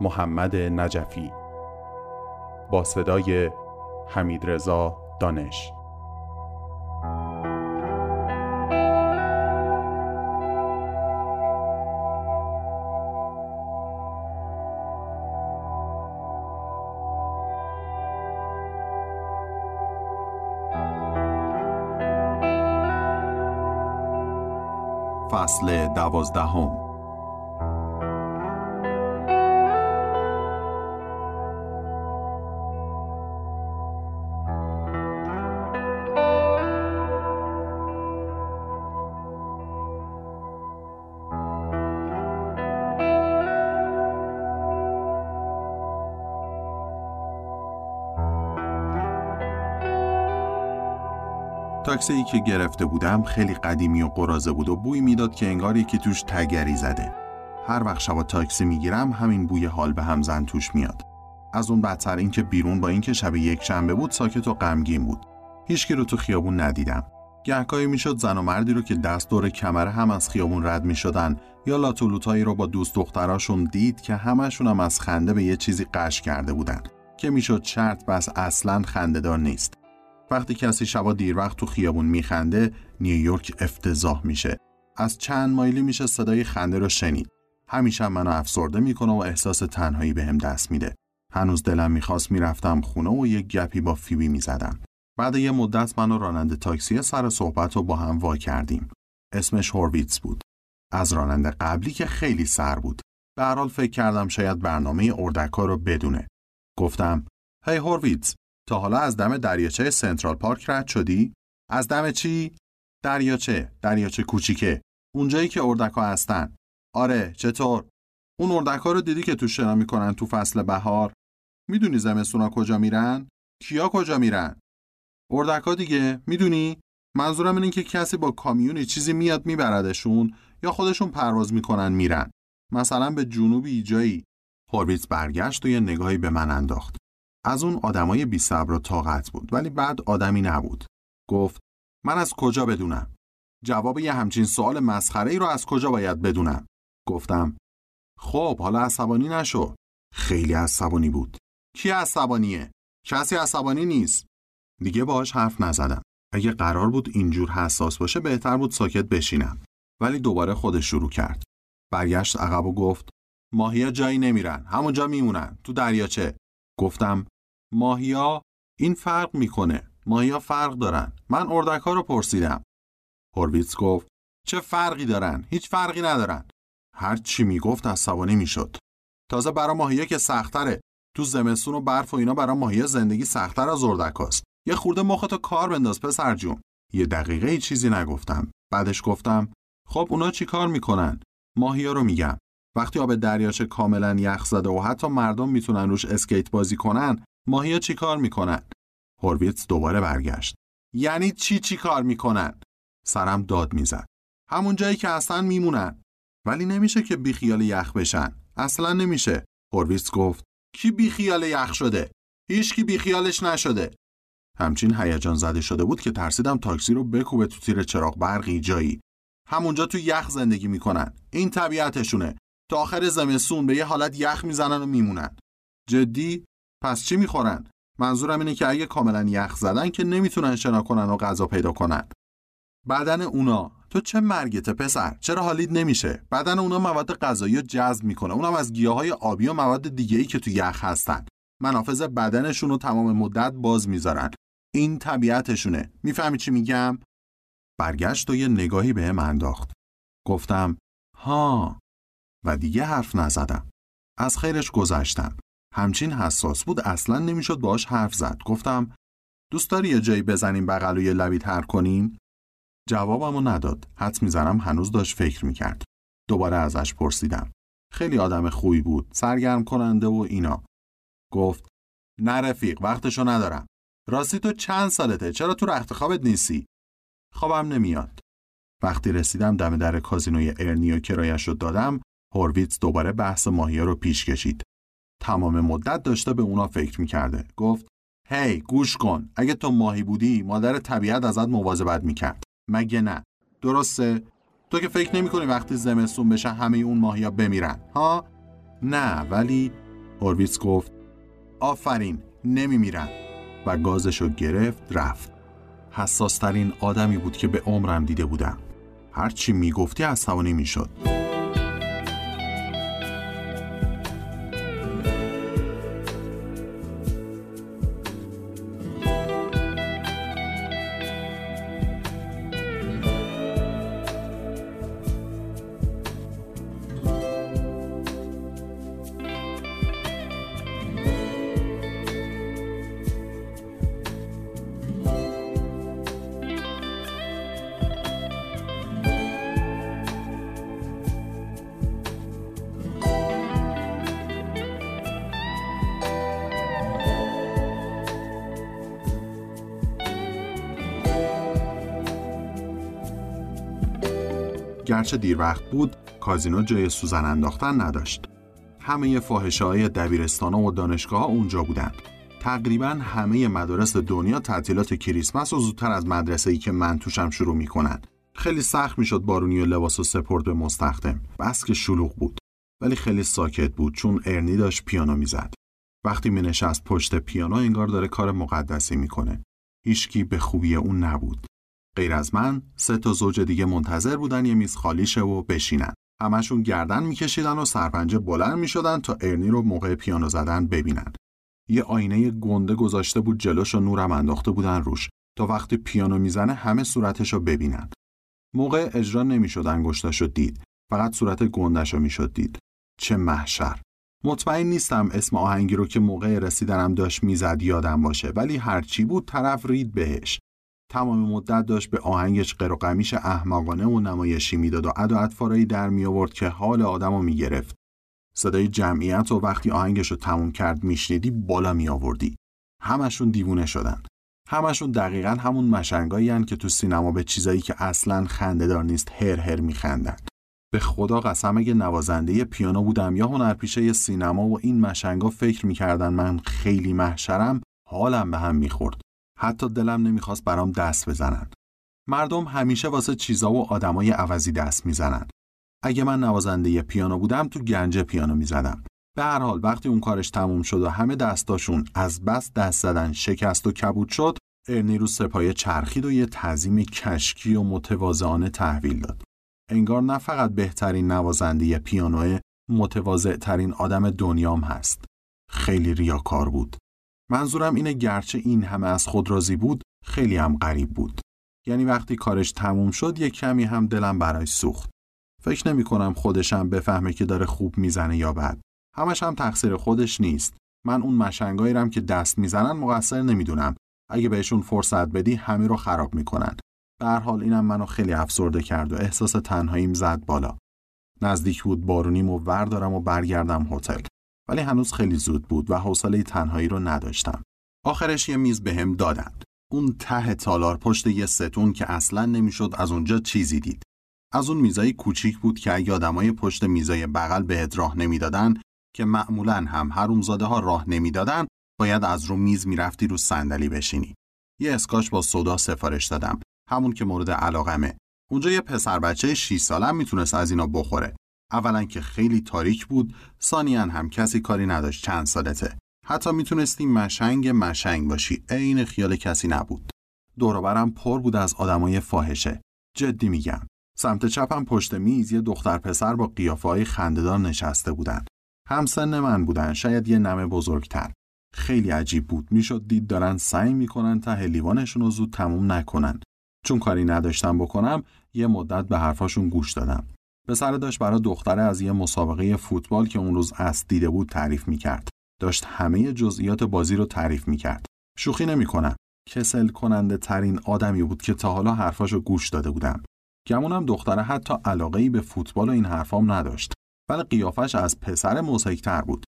محمد نجفی. با صدای حمید رضا دانش. فصل دوازدهم. تاکسی که گرفته بودم خیلی قدیمی و قرازه بود و بوی می‌داد که انگار یکی توش تگری زده. هر وقت شبا تاکسی می‌گیرم همین بوی حال به هم زن توش میاد. از اون بدتر اینکه بیرون با اینکه شب یک شنبه بود ساکت و غمگین بود. هیچکی رو تو خیابون ندیدم. گهگاهی می‌شد زن و مردی رو که دست دور کمر هم از خیابون رد می‌شدن یا لاتولوتایی رو با دوست دختراشون دید که همشون هم از خنده به یه چیزی قش کرده بودن که می‌شد شرط بس اصلا خندهدار نیست. وقتی کسی شبا دیر وقت تو خیابون میخنده نیویورک افتضاح میشه. از چند مایلی میشه صدای خنده رو شنید. همیشه منو افسرده می‌کنه و احساس تنهایی بهم به دست میده. هنوز دلم می‌خواست می‌رفتم خونه و یک گپی با فیبی می‌زدم. بعد یه مدت من و راننده تاکسی سر صحبت رو با هم وا کردیم. اسمش هورویتس بود. از راننده قبلی که خیلی سر بود. به حال فکر کردم شاید برنامه اردکا رو بدونه. گفتم هی hey, هورویتس تا حالا از دم دریاچه سنترال پارک رد شدی؟ از دم چی؟ دریاچه، دریاچه کوچیکه. اونجایی که اردکا هستن. آره، چطور؟ اون اردکا رو دیدی که تو شنا می‌کنن تو فصل بهار؟ می‌دونی زمستونا کجا میرن؟ کیا کجا میرن؟ اردکا دیگه، می‌دونی؟ منظورم اینه که کسی با کامیونی چیزی میاد میبردشون یا خودشون پرواز می‌کنن میرن. مثلا به جنوبی جایی. هوربیتس برگشت و یه نگاهی به من انداخت. از اون آدمای بی صبر و طاقت بود ولی بعد آدمی نبود. گفت من از کجا بدونم؟ جواب یه همچین سوال مسخره ای رو از کجا باید بدونم؟ گفتم خب حالا عصبانی نشو. خیلی عصبانی بود. کی عصبانیه؟ کسی عصبانی نیست. دیگه باهاش حرف نزدم. اگه قرار بود اینجور حساس باشه بهتر بود ساکت بشینم. ولی دوباره خودش شروع کرد. برگشت عقب و گفت ماهیا جایی نمیرن. همونجا میمونن. تو دریاچه. گفتم ماهیا این فرق می‌کنه. ماهیا فرق دارن. من اردک رو پرسیدم. هورویتس گفت چه فرقی دارن؟ هیچ فرقی ندارن. هر چی می‌گفت عصبانی می‌شد. تازه برا ماهیا که سختره. تو زمستون و برف و اینا برا ماهیا زندگی سختتر از اردکاست یه خورده مختو کار بنداز پسر جون. یه دقیقه ای چیزی نگفتم. بعدش گفتم خب اونا چی کار می‌کنن؟ ماهیا رو میگم. وقتی آب دریاچه کاملا یخ زده و حتی مردم می‌تونن روش اسکیت بازی کنن ماهیا چی کار می‌کنن؟ هورویتس دوباره برگشت. یعنی چی چی کار می‌کنن؟ سرم داد می‌زد. همون جایی که اصلا میمونن. ولی نمیشه که بیخیال یخ بشن. اصلا نمیشه. هورویتس گفت کی بیخیال یخ شده؟ هیچ کی بیخیالش نشده. همچین هیجان زده شده بود که ترسیدم تاکسی رو بکوبه تو تیر چراغ برقی جایی. همونجا تو یخ زندگی می‌کنن. این طبیعتشونه. تا آخر زمستون به یه حالت یخ می‌زنن و میمونن. جدی پس چی می‌خورن؟ منظورم اینه که اگه کاملا یخ زدن که نمی‌تونن شنا کنن و غذا پیدا کنن. بدن اونا. تو چه مرگته پسر؟ چرا حالید نمیشه؟ بدن اونا مواد غذایی رو جذب می‌کنه. اونم از گیاهای آبی و مواد دیگه ای که تو یخ هستن. منافذ بدنشون رو تمام مدت باز می‌ذارن. این طبیعتشونه. می‌فهمی چی میگم؟ برگشت و یه نگاهی به انداخت. گفتم ها. و دیگه حرف نزدم. از خیرش گذشتم. همچین حساس بود اصلا نمی‌شد باش حرف زد. گفتم دوست داری یه جایی بزنیم بغل و یه لبی تر کنیم؟ جوابمو نداد. حد می‌زنم هنوز داشت فکر می‌کرد. دوباره ازش پرسیدم. خیلی آدم خوبی بود سرگرم کننده و اینا. گفت نه رفیق وقتشو ندارم. راستی تو چند سالته؟ چرا تو رخت خوابت نیستی؟ خوابم نمیاد. وقتی رسیدم دم در کازینوی ارنی و کرایش دادم هورویتز دوباره بحث ماهی رو پیش کشید. تمام مدت داشته به اونا فکر می‌کرده. گفت هی گوش کن. اگه تو ماهی بودی مادر طبیعت ازت مواظبت می‌کرد. مگه نه؟ درسته. تو که فکر نمی کنی وقتی زمستون بشه همه اون ماهیا بمیرن ها؟ نه ولی هورویتز گفت آفرین نمیمیرن. و گازشو گرفت رفت. حساسترین آدمی بود که به عمرم دیده بودم. هرچی می‌گفتی عصبانی می‌شد. گرچه دیر وقت بود کازینو جای سوزن انداختن نداشت. همه فاحشه های دبیرستان و دانشگاه ها اونجا بودند. تقریبا همه مدارس دنیا تعطیلات کریسمس و زودتر از مدرسه ای که من توشم شروع می‌کنن خیلی سخت می‌شد بارونی و لباس و سپرد به مستخدم. بس که شلوغ بود. ولی خیلی ساکت بود چون ارنی داشت پیانو می‌زد. وقتی می نشست پشت پیانو انگار داره کار مقدسی می‌کنه. هیچکی به خوبی اون نبود. غیر از من سه تا زوج دیگه منتظر بودن یه میز خالی شه و بشینن. همشون گردن میکشیدن و سرپنجه بلند می‌شدن تا ارنی رو موقع پیانو زدن ببینن. یه آینه گنده گذاشته بود جلوش و نورم انداخته بودن روش تا وقتی پیانو می‌زنه همه صورتش رو ببینن. موقع اجرا نمی‌شد انگشتاشو دید فقط صورت گندش رو می‌شد دید. چه محشر! مطمئن نیستم اسم آهنگی رو که موقع رسیدنم داشت می‌زد یادم باشه ولی هرچی بود طرف رید بهش. تمام مدت داشت به آهنگش قر و قمیش احمقانه و نمایشی می‌داد و اد و اطفارایی در می آورد که حال آدمو می گرفت. صدای جمعیت و وقتی آهنگش رو تموم کرد میشنیدی بالا می آوردی. همشون دیوونه شدن. همشون دقیقا همون مشنگایی که تو سینما به چیزایی که اصلا خندهدار نیست هر هر میخندند. به خدا قسم اگه نوازنده پیانو بودم یا هنرپیشه سینما و این مشنگا فکر می‌کردن من خیلی محشرم حالم به هم می‌خورد. حتی دلم نمی‌خواست برام دست بزنن. مردم همیشه واسه چیزا و آدمای عوضی دست می‌زنن. اگه من نوازنده پیانو بودم تو گنج پیانو می‌زدم. به هر حال وقتی اون کارش تموم شد و همه دستاشون از بس دست زدن شکست و کبود شد ارنی رو سپایه چرخید و یه تعظیم کشکی و متواضعانه تحویل داد. انگار نه فقط بهترین نوازنده پیانو متواضع ترین آدم دنیام هست. خیلی ریاکار بود. منظورم اینه گرچه این همه از خود راضی بود خیلی هم غریب بود. یعنی وقتی کارش تموم شد یک کمی هم دلم برای سوخت. فکر نمی کنم خودشم بفهمه که داره خوب می‌زنه یا بد. همش هم تقصیر خودش نیست. من اون مشنگایی که دست می‌زنن مقصر نمی‌دونم. اگه بهشون فرصت بدی همه رو خراب می‌کنن. به هر حال اینم منو خیلی افسرده کرد و احساس تنهاییم زد بالا. نزدیک بود بارونیم و وردارم و برگردم هتل. ولی هنوز خیلی زود بود و حوصله تنهایی رو نداشتم. آخرش یه میز بهم به دادند. اون ته تالار پشت یه ستون که اصلا نمی‌شد از اونجا چیزی دید. از اون میزای کوچیک بود که اگه آدمای پشت میزای بغل بهت راه نمی‌دادن که معمولا هم حرومزاده ها راه نمی‌دادن باید از رو میز می‌رفتی رو صندلی بشینی. یه اسکاش با صدا سفارش دادم. همون که مورد علاقمه. اونجا یه پسر بچه 6 سالم می‌تونست از اینا بخوره. اولا که خیلی تاریک بود ثانیا هم کسی کاری نداشت چند سالته. حتی می‌تونستی مشنگ مشنگ باشی. عین خیال کسی نبود. دوروبرم پر بود از آدمای فاحشه. جدی میگم. سمت چپم پشت میز یه دختر پسر با قیافه های خندهدار نشسته بودن. همسن من بودن شاید یه نمه بزرگتر. خیلی عجیب بود. می‌شد دید دارن سعی می‌کنن تا لیوانشون رو زود تموم نکنن. چون کاری نداشتم بکنم یه مدت به حرفاشون گوش دادم. پسر داشت برای دختره از یه مسابقه فوتبال که اون روز است دیده بود تعریف می‌کرد. داشت همه جزئیات بازی رو تعریف می‌کرد. شوخی نمی‌کنم کسل کننده ترین آدمی بود که تا حالا حرفاشو گوش داده بودم. گمونم دختره حتی علاقه ای به فوتبال و این حرفام نداشت. ولی قیافش از پسر موسیقتر بود.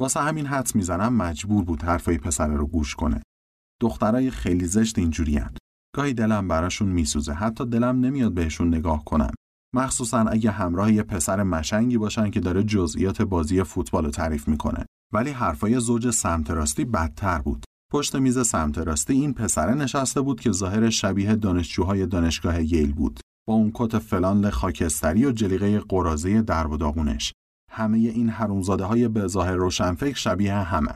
واسه همین حدس می‌زنم مجبور بود حرفای پسر رو گوش کنه. دخترای خیلی زشت اینجورین گاهی دلم براشون میسوزه. حتی دلم نمیاد بهشون نگاه کنم. مخصوصا اگه همراه یه پسر مشنگی باشن که داره جزئیات بازی فوتبال رو تعریف می‌کنه. ولی حرفای زوج سمت راستی بدتر بود. پشت میز سمت راستی این پسره نشسته بود که ظاهر شبیه دانشجوهای دانشگاه ییل بود. با اون کت فلان خاکستری و جلیقه قرازه درب و داغونش. همه این حرومزاده های به ظاهر روشنفکر شبیه همه.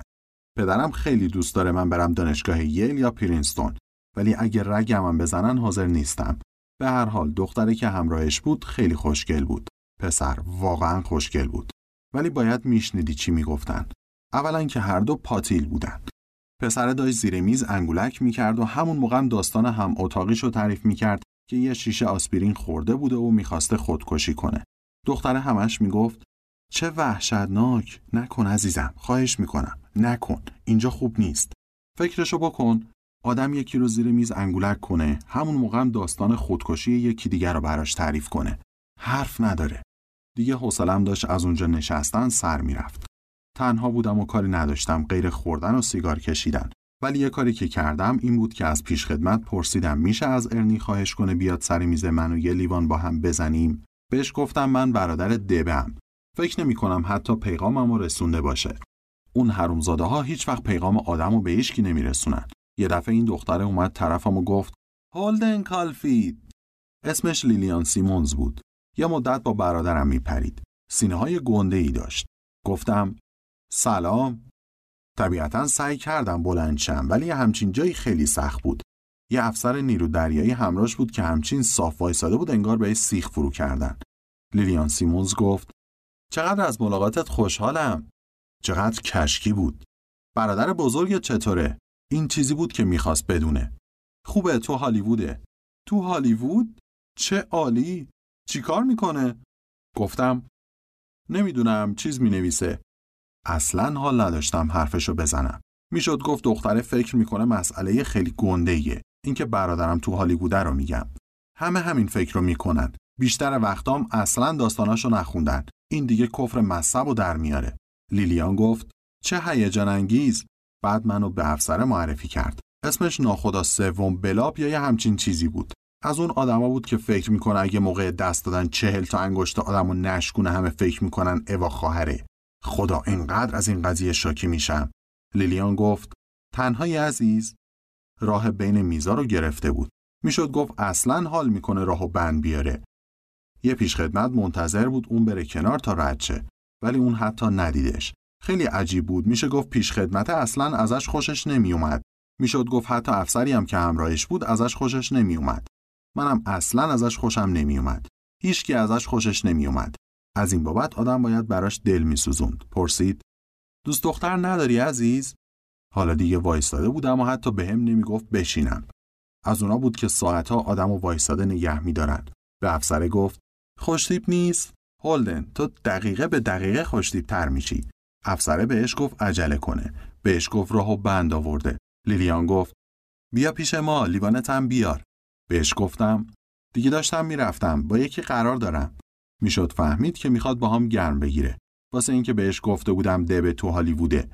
پدرم خیلی دوست داره من برم دانشگاه ییل یا پرینستون. ولی اگر رگمم بزنن حاضر نیستم. به هر حال دختری که همراهش بود خیلی خوشگل بود. پسر واقعا خوشگل بود. ولی باید میشنیدی چی می‌گفتن. اولا که هر دو پاتیل بودن. پسر داشت زیر میز انگولک می‌کرد و همون موقع داستان هم اتاقیشو تعریف می‌کرد که یه شیشه آسپرین خورده بوده و می‌خواسته خودکشی کنه. دختره همش می‌گفت چه وحشتناک. نکن عزیزم. خواهش می‌کنم. نکن. اینجا خوب نیست. فکرشو بکن. آدم یکی رو زیر میز انگولک کنه همون موقع هم داستان خودکشی یکی دیگر رو براش تعریف کنه. حرف نداره. دیگه حوصلم داشت از اونجا نشستن سر می‌رفت. تنها بودم و کاری نداشتم غیر خوردن و سیگار کشیدن. ولی یه کاری که کردم این بود که از پیش خدمت پرسیدم میشه از ارنی خواهش کنه بیاد سر میز من و یه لیوان با هم بزنیم؟ بهش گفتم من برادر دبم فکر نمی کنم حتی پیغامم رو رسونده باشه. اون حرومزاده ها هیچ وقت پیغام آدم رو به هیچکی نمیرسونن. یه دفعه این دختره اومد طرفم و گفت هولدن کالفید. اسمش لیلیان سیمونز بود. یه مدت با برادرم میپرید. سینه های گنده ای داشت. گفتم سلام. طبیعتا سعی کردم بلند شم ولی همچین جایی خیلی سخت بود. یه افسر نیرو دریایی همراش بود که همچین صاف وایساده بود انگار به سیخ فرو کردن. لیلیان سیمونز گفت چقدر از ملاقاتت خوشحالم. چقدر کشکی بود. برادر بزرگ چطوره؟ این چیزی بود که می‌خواست بدونه. خوبه تو هالیووده. تو هالیوود؟ چه عالی. چیکار می‌کنه؟ گفتم نمی‌دونم چیز می‌نویسه. اصلا حال نداشتم حرفشو بزنم. می‌شد گفت دختره فکر می‌کنه مسئله خیلی گنده ایه اینکه برادرم تو هالیووده رو میگم. همه همین فکر رو می‌کنن. بیشتر وقتام اصلا داستاناشو نخوندن. این دیگه کفر مصب و در میاره. لیلیان گفت چه هیجان انگیز. بعد منو به افسر معرفی کرد. اسمش ناخدا سوم بلاب یا یه همچین چیزی بود. از اون آدما بود که فکر می‌کنه اگه موقع دست دادن چهل تا انگشت آدمو نشکونه همه فکر می‌کنن اوا خواهره. خدا اینقدر از این قضیه شاکی میشم. لیلیان گفت تنهای عزیز راه بین میزا رو گرفته بود. می‌شد گفت اصلا حال می‌کنه راهو بند بیاره. یه پیشخدمت منتظر بود اون بره کنار تا رد شه. ولی اون حتی ندیدش. خیلی عجیب بود. میشه گفت پیشخدمت اصلا ازش خوشش نمیومد می‌شد گفت حتی افسری هم که همراهش بود ازش خوشش نمیومد منم اصلا ازش خوشم نمیومد هیچکی ازش خوشش نمیومد از این بابت آدم باید براش دل میسوزوند. پرسید دوست دختر نداری عزیز؟ حالا دیگه وایستاده بودم و حتی بهم به نمی‌گفت بشینم. از اونا بود که ساعتها آدم و وایستاده نگه میدارند به افسره گفت خوشتیپ نیست؟ هولدن تو دقیقه به دقیقه خوشتیپ تر میشی. افسره بهش گفت عجله کنه. بهش گفت راهو بند آورده. لیلیان گفت بیا پیش ما لیوانتم بیار. بهش گفتم دیگه داشتم می‌رفتم با یکی قرار دارم. می‌شد فهمید که می‌خواد با هم گرم بگیره. واسه اینکه بهش گفته بودم دبه تو هالیووده.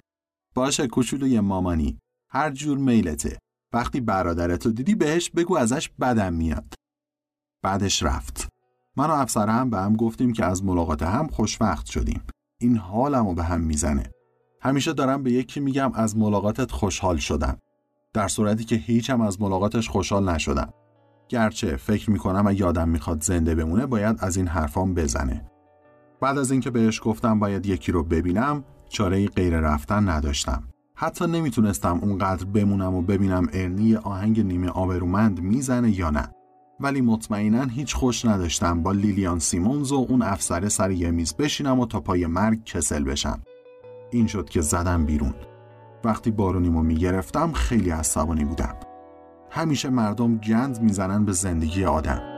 باشه کوچولوی مامانی هر جور میلته. وقتی برادرتو دیدی بهش بگو ازش بدم میاد. بعدش رفت. من و افسر هم به هم گفتیم که از ملاقات هم خوشوقت شدیم. این حالمو به هم می‌زنه. همیشه دارم به یکی میگم از ملاقاتت خوشحال شدم. در صورتی که هیچم از ملاقاتش خوشحال نشدم. گرچه فکر می‌کنم اگه آدم می‌خواد زنده بمونه باید از این حرفام بزنه. بعد از اینکه بهش گفتم باید یکی رو ببینم چاره غیر رفتن نداشتم. حتی نمی‌تونستم اونقدر بمونم و ببینم ارنی آهنگ نیمه آبرومند می‌زنه یا نه. ولی مطمئنا هیچ خوش نداشتم با لیلیان سیمونز و اون افسره سر یه میز بشینم و تا پای مرگ کسل بشم. این شد که زدم بیرون. وقتی بارونیمو می‌گرفتم خیلی عصبانی بودم. همیشه مردم گند می‌زنن به زندگی آدم.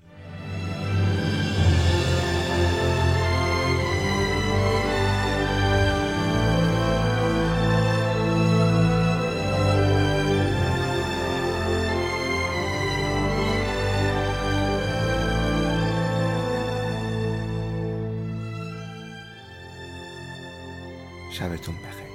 شبتون بخیر.